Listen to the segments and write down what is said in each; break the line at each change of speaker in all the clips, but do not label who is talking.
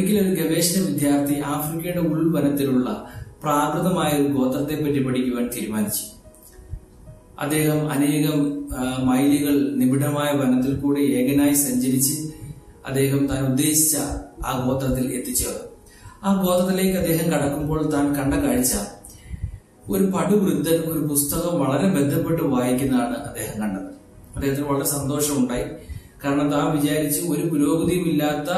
ഒരിക്കലും ഒരു ഗവേഷണ വിദ്യാർത്ഥി ആഫ്രിക്കയുടെ ഉൾവനത്തിലുള്ള പ്രാകൃതമായ ഒരു ഗോത്രത്തെ പറ്റി പഠിക്കുവാൻ തീരുമാനിച്ചു. അദ്ദേഹം അനേകം മൈലുകൾ നിബിഡമായ വനത്തിൽ കൂടി ഏകനായി സഞ്ചരിച്ച് അദ്ദേഹം താൻ ഉദ്ദേശിച്ച ആ ഗോത്രത്തിൽ എത്തിച്ചേർന്നു. ആ ഗോത്രത്തിലേക്ക് അദ്ദേഹം കടക്കുമ്പോൾ താൻ കണ്ട കാഴ്ച ഒരു പടുവൃദ്ധൻ ഒരു പുസ്തകം വളരെ ബന്ധപ്പെട്ട് വായിക്കുന്നതാണ് അദ്ദേഹം കണ്ടത്. അദ്ദേഹത്തിന് വളരെ സന്തോഷമുണ്ടായി. കാരണം താൻ വിചാരിച്ചു ഒരു പുരോഗതിയും ഇല്ലാത്ത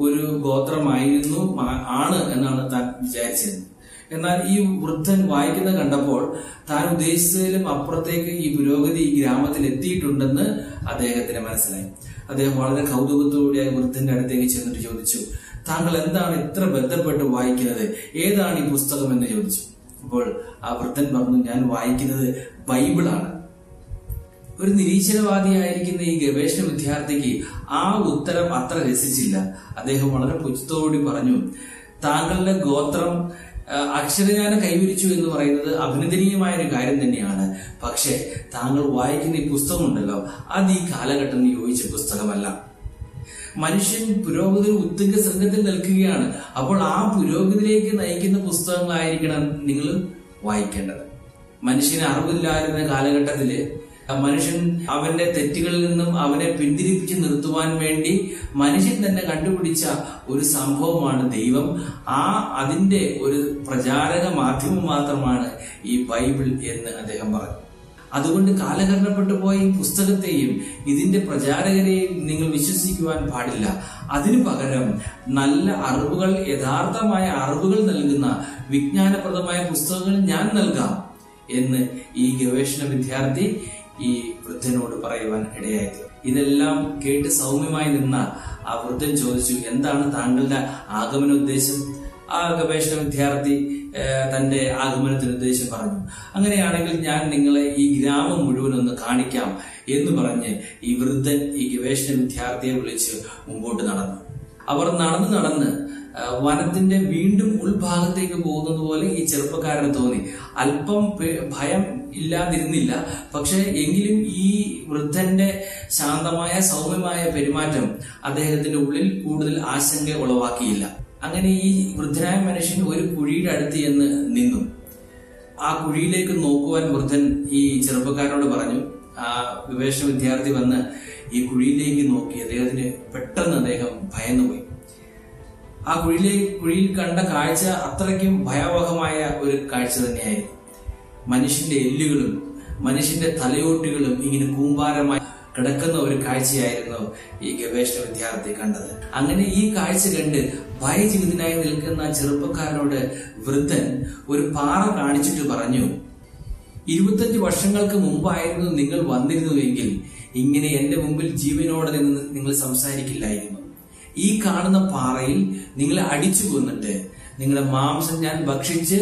ഒരു ഗോത്രമായിരുന്നു ആണ് എന്നാണ് താൻ വിചാരിച്ചിരുന്നത് എന്നാൽ ഈ വൃദ്ധൻ വായിക്കുന്ന കണ്ടപ്പോൾ താൻ ഉദ്ദേശിച്ചതിലും അപ്പുറത്തേക്ക് ഈ പുരോഗതി ഈ ഗ്രാമത്തിൽ എത്തിയിട്ടുണ്ടെന്ന് അദ്ദേഹത്തിന് മനസ്സിലായി. അദ്ദേഹം വളരെ കൗതുകത്തോടെ വൃദ്ധന്റെ അടുത്തേക്ക് ചെന്നിട്ട് ചോദിച്ചു താങ്കൾ എന്താണ് ഇത്ര ബന്ധപ്പെട്ട് വായിക്കുന്നത്? ഏതാണ് ഈ പുസ്തകം? എന്ന് ചോദിച്ചു. അപ്പോൾ ആ വൃദ്ധൻ പറഞ്ഞു ഞാൻ വായിക്കുന്നത് ബൈബിളാണ്. ഒരു നിരീശ്വരവാദിയായിരിക്കുന്ന ഈ ഗവേഷണ വിദ്യാർത്ഥിക്ക് ആ ഉത്തരം അത്ര രസിച്ചില്ല. അദ്ദേഹം വളരെ പുച്ഛത്തോടി പറഞ്ഞു താങ്കളുടെ ഗോത്രം അക്ഷരജ്ഞാനം കൈവരിച്ചു എന്ന് പറയുന്നത് അഭിനന്ദനീയമായ ഒരു കാര്യം തന്നെയാണ്. പക്ഷേ താങ്കൾ വായിക്കുന്ന ഈ പുസ്തകമുണ്ടല്ലോ അത് ഈ കാലഘട്ടത്തിന് യോജിച്ച പുസ്തകമല്ല. മനുഷ്യൻ പുരോഗതി ഉത്തുംഗ സംഘത്തിൽ നിൽക്കുകയാണ്. അപ്പോൾ ആ പുരോഗതിയിലേക്ക് നയിക്കുന്ന പുസ്തകങ്ങളായിരിക്കണം നിങ്ങൾ വായിക്കേണ്ടത്. മനുഷ്യന് അറിവില്ലായിരുന്ന കാലഘട്ടത്തിൽ മനുഷ്യൻ അവന്റെ തെറ്റുകളിൽ നിന്നും അവനെ പിന്തിരിപ്പിച്ച് നിർത്തുവാൻ വേണ്ടി മനുഷ്യൻ തന്നെ കണ്ടുപിടിച്ച ഒരു സംഭവമാണ് ദൈവം. ആ അതിന്റെ ഒരു പ്രചാരക മാധ്യമം മാത്രമാണ് ഈ ബൈബിൾ എന്ന് അദ്ദേഹം പറഞ്ഞു. അതുകൊണ്ട് കാലഘട്ടപ്പെട്ടു പോയ ഈ പുസ്തകത്തെയും ഇതിന്റെ പ്രചാരകരെയും നിങ്ങൾ വിശ്വസിക്കുവാൻ പാടില്ല. അതിനു പകരം നല്ല അറിവുകൾ യഥാർത്ഥമായ അറിവുകൾ നൽകുന്ന വിജ്ഞാനപ്രദമായ പുസ്തകങ്ങൾ ഞാൻ നൽകാം എന്ന് ഈ ഗവേഷണ വിദ്യാർത്ഥി ഈ വൃദ്ധനോട് പറയുവാൻ ഇടയായത്. ഇതെല്ലാം കേട്ട് സൗമ്യമായി നിന്ന ആ വൃദ്ധൻ ചോദിച്ചു എന്താണ് താങ്കളുടെ ആഗമന ഉദ്ദേശം? ആ ഗവേഷണ വിദ്യാർത്ഥി തന്റെ ആഗമനത്തിന് ഉദ്ദേശം പറഞ്ഞു അങ്ങനെയാണെങ്കിൽ ഞാൻ നിങ്ങളെ ഈ ഗ്രാമം മുഴുവൻ ഒന്ന് കാണിക്കാം എന്ന് പറഞ്ഞ് ഈ വൃദ്ധൻ ഈ ഗവേഷണ വിദ്യാർത്ഥിയെ വിളിച്ച് മുമ്പോട്ട് നടന്നു. അവർ നടന്ന് നടന്ന് വനത്തിന്റെ വീണ്ടും ഉൾഭാഗത്തേക്ക് പോകുന്നത് പോലെ ഈ ചെറുപ്പക്കാരന് തോന്നി. അല്പം ഭയം ഇല്ലാതിരുന്നില്ല. പക്ഷെ എങ്കിലും ഈ വൃദ്ധന്റെ ശാന്തമായ സൗമ്യമായ പെരുമാറ്റം അദ്ദേഹത്തിന്റെ ഉള്ളിൽ കൂടുതൽ ആശങ്ക ഉളവാക്കിയില്ല. അങ്ങനെ ഈ വൃദ്ധനായ മനുഷ്യൻ ഒരു കുഴിയുടെ അടുത്ത് എന്ന് നിന്നു. ആ കുഴിയിലേക്ക് നോക്കുവാൻ വൃദ്ധൻ ഈ ചെറുപ്പക്കാരനോട് പറഞ്ഞു ആ വിവേശ വിദ്യാർത്ഥി വന്ന് ഈ കുഴിയിലേക്ക് നോക്കി അദ്ദേഹത്തിന് പെട്ടെന്ന് അദ്ദേഹം ഭയന്നുപോയി. ആ കുഴിയിലേക്ക് കുഴിയിൽ കണ്ട കാഴ്ച അത്രയ്ക്കും ഭയാവഹമായ ഒരു കാഴ്ച തന്നെയായിരുന്നു. മനുഷ്യന്റെ എല്ലുകളും മനുഷ്യന്റെ തലയോട്ടുകളും ഇങ്ങനെ കൂമ്പാരമായി കിടക്കുന്ന ഒരു കാഴ്ചയായിരുന്നു ഈ ഗവേഷണ വിദ്യാർത്ഥി കണ്ടത്. അങ്ങനെ ഈ കാഴ്ച കണ്ട് ഭയജീവിതനായി നിൽക്കുന്ന ചെറുപ്പക്കാരനോട് വൃദ്ധൻ ഒരു പാറ കാണിച്ചിട്ട് പറഞ്ഞു ഇരുപത്തഞ്ച് വർഷങ്ങൾക്ക് മുമ്പായിരുന്നു നിങ്ങൾ വന്നിരുന്നുവെങ്കിൽ ഇങ്ങനെ എന്റെ മുമ്പിൽ ജീവനോടെ നിന്ന് നിങ്ങൾ സംസാരിക്കില്ലായിരുന്നു. ഈ കാണുന്ന പാറയിൽ നിങ്ങളെ അടിച്ചു കൊന്നിട്ട് നിങ്ങളുടെ മാംസം ഞാൻ ഭക്ഷിച്ച്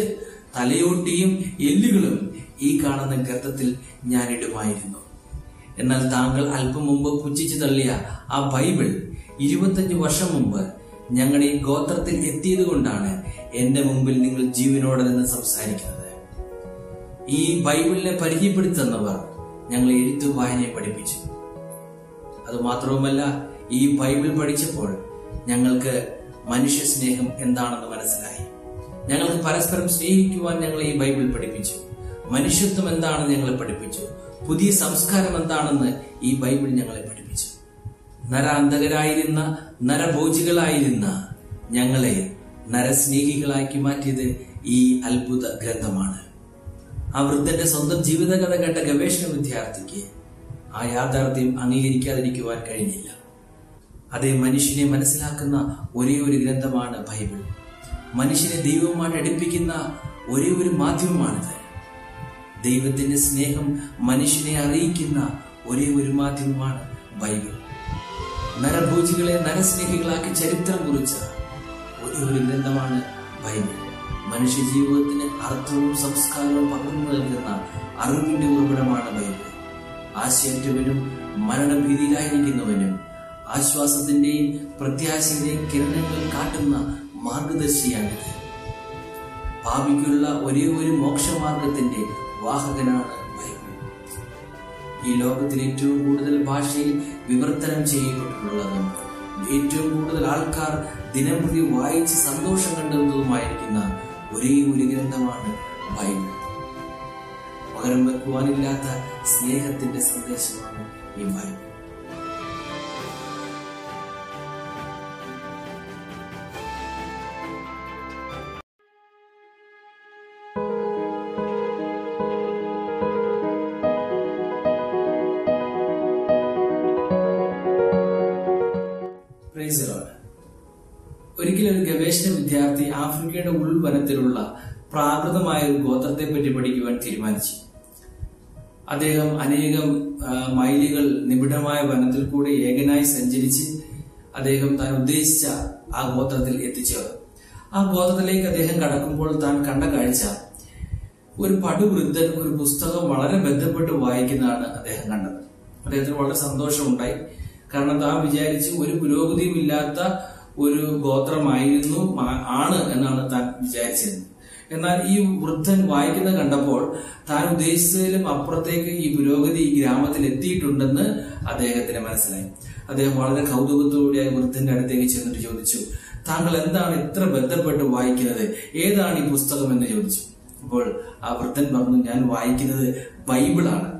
തലയോട്ടിയും എല്ലുകളും ഈ കാണുന്ന ഗർത്തത്തിൽ ഞാൻ ഇടുമായിരുന്നു. എന്നാൽ താങ്കൾ അല്പം മുമ്പ് പുച്ഛിച്ചു തള്ളിയ ആ ബൈബിൾ ഇരുപത്തഞ്ച് വർഷം മുമ്പ് ഞങ്ങളുടെ ഈ ഗോത്രത്തിൽ എത്തിയത് കൊണ്ടാണ് എന്റെ മുമ്പിൽ നിങ്ങൾ ജീവനോടെ നിന്ന് സംസാരിക്കുന്നത്. ഈ ബൈബിളിനെ പരിചയപ്പെടുത്തുന്നവർ ഞങ്ങളെ എഴുത്തും വായനയെ പഠിപ്പിച്ചു. അതുമാത്രവുമല്ല ഈ ബൈബിൾ പഠിച്ചപ്പോൾ ഞങ്ങൾക്ക് മനുഷ്യ സ്നേഹം എന്താണെന്ന് മനസ്സിലായി. ഞങ്ങൾക്ക് പരസ്പരം സ്നേഹിക്കുവാൻ ഞങ്ങളെ ഈ ബൈബിൾ പഠിപ്പിച്ചു. മനുഷ്യത്വം എന്താണെന്ന് ഞങ്ങളെ പഠിപ്പിച്ചു. പുതിയ സംസ്കാരം എന്താണെന്ന് ഈ ബൈബിൾ ഞങ്ങളെ പഠിപ്പിച്ചു. നരാന്തകരായിരുന്ന നരഭോജികളായിരുന്ന ഞങ്ങളെ നരസ്നേഹികളാക്കി മാറ്റിയത് ഈ അത്ഭുത ഗ്രന്ഥമാണ്. ആ വൃദ്ധന്റെ സ്വന്തം ജീവിതകഥ കേട്ട ഗവേഷണ വിദ്യാർത്ഥിക്ക് ആ യാഥാർത്ഥ്യം അംഗീകരിക്കാതിരിക്കുവാൻ കഴിഞ്ഞില്ല. അതേ മനുഷ്യനെ മനസ്സിലാക്കുന്ന ഒരേ ഒരു ഗ്രന്ഥമാണ് ബൈബിൾ. മനുഷ്യനെ ദൈവവുമായിട്ട് അടുപ്പിക്കുന്ന ഒരേ ഒരു മാധ്യമമാണിത്. ദൈവത്തിന്റെ സ്നേഹം മനുഷ്യനെ അറിയിക്കുന്ന ഒരേ ഒരു മാധ്യമമാണ് ബൈബിൾ. നരഭോജികളെ നരസ്നേഹികളാക്കി ചരിത്രം കുറിച്ച ഒരേ ഒരു ഗ്രന്ഥമാണ് ബൈബിൾ. മനുഷ്യ ജീവിതത്തിന് അർത്ഥവും സംസ്കാരവും പകർന്നു നൽകുന്ന അറിവിന്റെ ഉറവിടമാണ് ബൈബിൾ. ആശയറ്റവനും മരണഭീതിയിലായിരിക്കുന്നവനും ആശ്വാസത്തിന്റെയും പ്രത്യാശയുടെയും കിരണങ്ങൾ കാട്ടുന്ന മാർഗദർശിയാണിത് പാപിക്കുള്ള ഒരേ ഒരു മോക്ഷമാർഗത്തിന്റെ വാഹകനാണ് ബൈബിൾ. ഈ ലോകത്തിൽ ഏറ്റവും കൂടുതൽ ഭാഷയിൽ വിവർത്തനം ചെയ്യപ്പെട്ടിട്ടുള്ളതും ഏറ്റവും കൂടുതൽ ആൾക്കാർ ദിനംപ്രതി വായിച്ച് സന്തോഷം കണ്ടെത്തുന്നതുമായിരിക്കുന്ന ഒരേ ഒരു ഗ്രന്ഥമാണ് ബൈബിൾ. പകരം വെക്കുവാനില്ലാത്ത സ്നേഹത്തിന്റെ സന്ദേശമാണ് ഈ ബൈബിൾ. ഗവേഷണ വിദ്യാർത്ഥി ആഫ്രിക്കയുടെ ഉൾവനത്തിലുള്ള പ്രാകൃതമായ ഒരു ഗോത്രത്തെ പറ്റി പഠിക്കുവാൻ തീരുമാനിച്ചു. അദ്ദേഹം അനേകം മൈലുകൾ നിബിഡമായ വനത്തിൽ കൂടെ ഏകനായി സഞ്ചരിച്ച് അദ്ദേഹം താൻ ഉദ്ദേശിച്ച ആ ഗോത്രത്തിൽ എത്തിച്ചേർന്നു. ആ ഗോത്രത്തിലേക്ക് അദ്ദേഹം കടക്കുമ്പോൾ താൻ കണ്ട കാഴ്ച ഒരു പടുവൃദ്ധൻ ഒരു പുസ്തകം വളരെ ബന്ധപ്പെട്ട് വായിക്കുന്നതാണ് അദ്ദേഹം കണ്ടത്. അദ്ദേഹത്തിന് വളരെ സന്തോഷമുണ്ടായി. കാരണം താൻ വിചാരിച്ചു ഒരു പുരോഗതിയും ഇല്ലാത്ത ഒരു ഗോത്രമായിരുന്നു ആണ് എന്നാണ് താൻ വിചാരിച്ചത്. എന്നാൽ ഈ വൃദ്ധൻ വായിക്കുന്ന കണ്ടപ്പോൾ താൻ ഉദ്ദേശിച്ചതിലും അപ്പുറത്തേക്ക് ഈ പുരോഗതി ഈ ഗ്രാമത്തിൽ എത്തിയിട്ടുണ്ടെന്ന് അദ്ദേഹത്തിന് മനസ്സിലായി. അദ്ദേഹം വളരെ കൗതുകത്തോടെ വൃദ്ധന്റെ അടുത്തേക്ക് ചെന്നിട്ട് ചോദിച്ചു താങ്കൾ എന്താണ് ഇത്ര ബന്ധപ്പെട്ട് വായിക്കുന്നത്? ഏതാണ് ഈ പുസ്തകം? എന്ന് ചോദിച്ചു. അപ്പോൾ ആ വൃദ്ധൻ പറഞ്ഞു ഞാൻ വായിക്കുന്നത് ബൈബിളാണ്.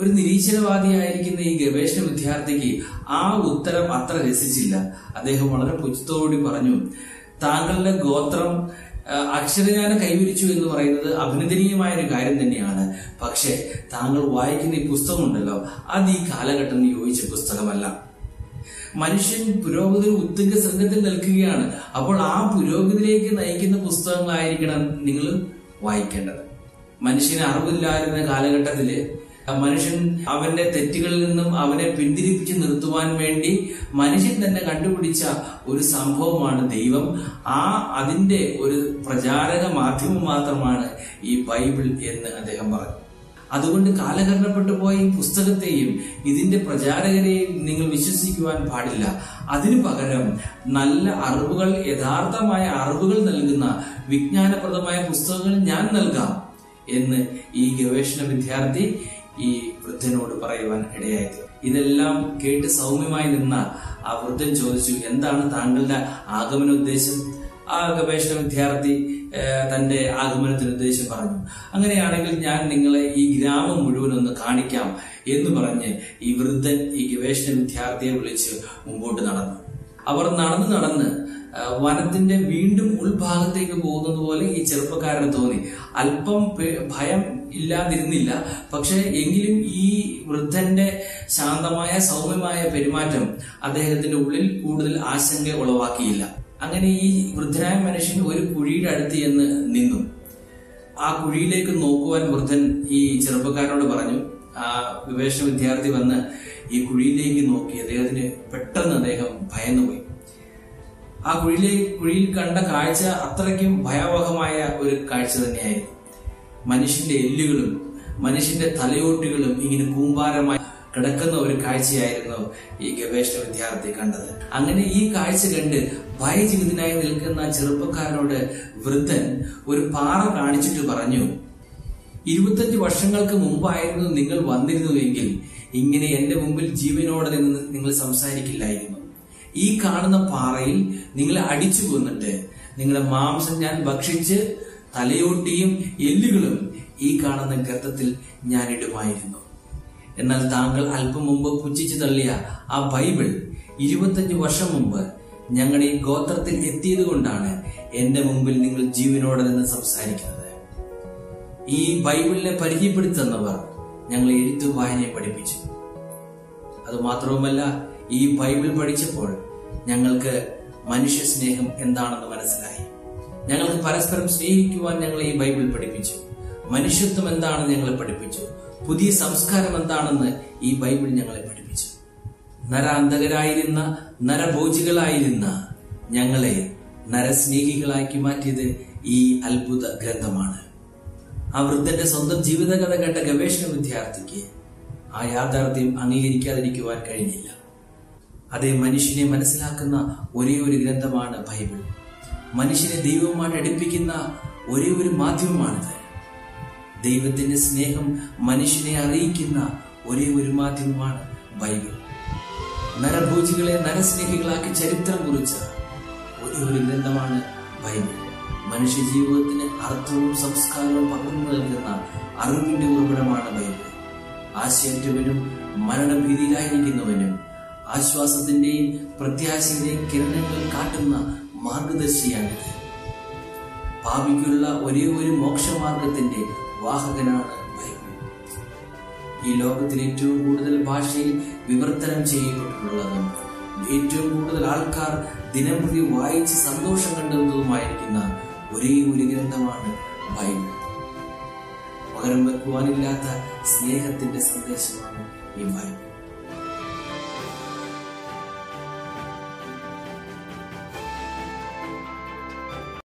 ഒരു നിരീശ്വരവാദിയായിരിക്കുന്ന ഈ ഗവേഷണ വിദ്യാർത്ഥിക്ക് ആ ഉത്തരം അത്ര രസിച്ചില്ല. അദ്ദേഹം വളരെ പുച്ഛത്തോടുകൂടി പറഞ്ഞു താങ്കളുടെ ഗോത്രം അക്ഷരജ്ഞാനം കൈവരിച്ചു എന്ന് പറയുന്നത് അഭിനന്ദനീയമായ ഒരു കാര്യം തന്നെയാണ്. പക്ഷേ താങ്കൾ വായിക്കുന്ന ഈ പുസ്തകമുണ്ടല്ലോ അത് ഈ കാലഘട്ടത്തിന് യോജിച്ച പുസ്തകമല്ല. മനുഷ്യൻ പുരോഗതി ഉത്തുംഗ സംഘത്തിൽ നിൽക്കുകയാണ്. അപ്പോൾ ആ പുരോഗതിയിലേക്ക് നയിക്കുന്ന പുസ്തകങ്ങളായിരിക്കണം നിങ്ങൾ വായിക്കേണ്ടത്. മനുഷ്യന് അറിവില്ലായിരുന്ന കാലഘട്ടത്തിൽ മനുഷ്യൻ അവന്റെ തെറ്റുകളിൽ നിന്നും അവനെ പിന്തിരിപ്പിച്ച് നിർത്തുവാൻ വേണ്ടി മനുഷ്യൻ തന്നെ കണ്ടുപിടിച്ച ഒരു സംഭവമാണ് ദൈവം. ആ അതിന്റെ ഒരു പ്രചാരക മാധ്യമം മാത്രമാണ് ഈ ബൈബിൾ എന്ന് അദ്ദേഹം പറഞ്ഞു. അതുകൊണ്ട് കാലഘട്ടപ്പെട്ടു പോയ ഈ പുസ്തകത്തെയും ഇതിന്റെ പ്രചാരകരെയും നിങ്ങൾ വിശ്വസിക്കുവാൻ പാടില്ല. അതിനു പകരം നല്ല അറിവുകൾ യഥാർത്ഥമായ അറിവുകൾ നൽകുന്ന വിജ്ഞാനപ്രദമായ പുസ്തകങ്ങൾ ഞാൻ നൽകാം എന്ന് ഈ ഗവേഷണ വിദ്യാർത്ഥി ഈ വൃദ്ധനോട് പറയുവാൻ ഇടയായത്. ഇതെല്ലാം കേട്ട് സൗമ്യമായി നിന്ന ആ വൃദ്ധൻ ചോദിച്ചു എന്താണ് താങ്കളുടെ ആഗമന ഉദ്ദേശം? ആ ഗവേഷണ വിദ്യാർത്ഥി തന്റെ ആഗമനത്തിന് ഉദ്ദേശം പറഞ്ഞു അങ്ങനെയാണെങ്കിൽ ഞാൻ നിങ്ങളെ ഈ ഗ്രാമം മുഴുവൻ ഒന്ന് കാണിക്കാം എന്ന് പറഞ്ഞ് ഈ വൃദ്ധൻ ഈ ഗവേഷണ വിദ്യാർത്ഥിയെ വിളിച്ച് മുമ്പോട്ട് നടന്നു. അവർ നടന്ന് നടന്ന് വനത്തിന്റെ വീണ്ടും ഉൾഭാഗത്തേക്ക് പോകുന്നത് പോലെ ഈ ചെറുപ്പക്കാരന് തോന്നി. അല്പം ഭയം ഇല്ലാതിരുന്നില്ല. പക്ഷെ എങ്കിലും ഈ വൃദ്ധന്റെ ശാന്തമായ സൗമ്യമായ പെരുമാറ്റം അദ്ദേഹത്തിന്റെ ഉള്ളിൽ കൂടുതൽ ആശങ്ക ഉളവാക്കിയില്ല. അങ്ങനെ ഈ വൃദ്ധനായ മനുഷ്യൻ ഒരു കുഴിയുടെ അടുത്ത് ചെന്ന് നിന്നു. ആ കുഴിയിലേക്ക് നോക്കുവാൻ വൃദ്ധൻ ഈ ചെറുപ്പക്കാരനോട് പറഞ്ഞു ആ വിവേശ വിദ്യാർത്ഥി വന്ന് ഈ കുഴിയിലേക്ക് നോക്കി. അദ്ദേഹത്തിന് പെട്ടെന്ന് അദ്ദേഹം ഭയന്നുപോയി. ആ കുഴിയിലെ കുഴിയിൽ കണ്ട കാഴ്ച അത്രയ്ക്കും ഭയാവഹമായ ഒരു കാഴ്ച തന്നെയായിരുന്നു. മനുഷ്യന്റെ എല്ലുകളും മനുഷ്യന്റെ തലയോട്ടുകളും ഇങ്ങനെ കൂമ്പാരമായി കിടക്കുന്ന ഒരു കാഴ്ചയായിരുന്നു ഈ ഗവേഷണ വിദ്യാർത്ഥി കണ്ടത്. അങ്ങനെ ഈ കാഴ്ച കണ്ട് ഭയജീവിതനായി നിൽക്കുന്ന ചെറുപ്പക്കാരനോട് വൃദ്ധൻ ഒരു പാറ കാണിച്ചിട്ട് പറഞ്ഞു ഇരുപത്തഞ്ച് വർഷങ്ങൾക്ക് മുമ്പായിരുന്നു നിങ്ങൾ വന്നിരുന്നുവെങ്കിൽ ഇങ്ങനെ എന്റെ മുമ്പിൽ ജീവനോടെ നിന്ന് നിങ്ങൾ സംസാരിക്കില്ലായിരുന്നു. ഈ കാണുന്ന പാറയിൽ നിങ്ങളെ അടിച്ചു കൊന്നിട്ട് നിങ്ങളുടെ മാംസം ഞാൻ ഭക്ഷിച്ച് തലയോട്ടിയും എല്ലുകളും ഈ കാണുന്ന ഗർത്തത്തിൽ ഞാൻ ഇടുമായിരുന്നു. എന്നാൽ താങ്കൾ അല്പം മുമ്പ് പുച്ഛിച്ചു തള്ളിയ ആ ബൈബിൾ ഇരുപത്തഞ്ച് വർഷം മുമ്പ് ഞങ്ങളുടെ ഈ ഗോത്രത്തിൽ എത്തിയത് കൊണ്ടാണ് എന്റെ മുമ്പിൽ നിങ്ങൾ ജീവനോടെ നിന്ന് സംസാരിക്കുന്നത്. ഈ ബൈബിളിനെ പരിചയപ്പെടുത്തുന്നവർ ഞങ്ങളെ എഴുത്തും വായനയെ പഠിപ്പിച്ചു അതുമാത്രവുമല്ല ഈ ബൈബിൾ പഠിച്ചപ്പോൾ ഞങ്ങൾക്ക് മനുഷ്യ സ്നേഹം എന്താണെന്ന് മനസ്സിലായി. ഞങ്ങൾക്ക് പരസ്പരം സ്നേഹിക്കുവാൻ ഞങ്ങളെ ഈ ബൈബിൾ പഠിപ്പിച്ചു. മനുഷ്യത്വം എന്താണെന്ന് ഞങ്ങളെ പഠിപ്പിച്ചു. പുതിയ സംസ്കാരം എന്താണെന്ന് ഈ ബൈബിൾ ഞങ്ങളെ പഠിപ്പിച്ചു. നരാന്തകരായിരുന്ന നരഭോജികളായിരുന്ന ഞങ്ങളെ നരസ്നേഹികളാക്കി മാറ്റിയത് ഈ അത്ഭുത ഗ്രന്ഥമാണ്. ആ വൃദ്ധന്റെ സ്വന്തം ജീവിതകഥ കേട്ട ഗവേഷണ വിദ്യാർത്ഥിക്ക് ആ യാഥാർത്ഥ്യം അംഗീകരിക്കാതിരിക്കുവാൻ കഴിഞ്ഞില്ല. അതേ മനുഷ്യനെ മനസ്സിലാക്കുന്ന ഒരേ ഒരു ഗ്രന്ഥമാണ് ബൈബിൾ. മനുഷ്യനെ ദൈവവുമായിട്ട് അടുപ്പിക്കുന്ന ഒരേ ഒരു മാധ്യമമാണിത്. ദൈവത്തിന്റെ സ്നേഹം മനുഷ്യനെ അറിയിക്കുന്ന ഒരേ ഒരു മാധ്യമമാണ് ബൈബിൾ. നരഭോജികളെ നരസ്നേഹികളാക്കി ചരിത്രം കുറിച്ച ഒരേ ഒരു ഗ്രന്ഥമാണ് ബൈബിൾ. മനുഷ്യ ജീവിതത്തിന് അർത്ഥവും സംസ്കാരവും പകർന്നു നൽകുന്ന അറിവിന്റെ ഉറവിടമാണ് ബൈബിൾ. ആശയറ്റവനും മരണഭീതിയിലായിരിക്കുന്നവനും ആശ്വാസത്തിന്റെയും പ്രത്യാശയുടെയും കിരണങ്ങൾ കാട്ടുന്ന മാർഗദർശിയാണിത് പാപിക്കുള്ള ഒരേ ഒരു മോക്ഷമാർഗത്തിന്റെ വാഹകനാണ് ബൈബിൾ. ഈ ലോകത്തിൽ ഏറ്റവും കൂടുതൽ ഭാഷയിൽ വിവർത്തനം ചെയ്യപ്പെട്ടിട്ടുള്ളതും ഏറ്റവും കൂടുതൽ ആൾക്കാർ ദിനംപ്രതി വായിച്ച് സന്തോഷം കണ്ടെത്തുന്നതുമായിരിക്കുന്ന ഒരേ ഒരു ഗ്രന്ഥമാണ് ബൈബിൾ. പകരം വെക്കുവാനില്ലാത്ത സ്നേഹത്തിന്റെ സന്ദേശമാണ് ഈ ബൈബിൾ.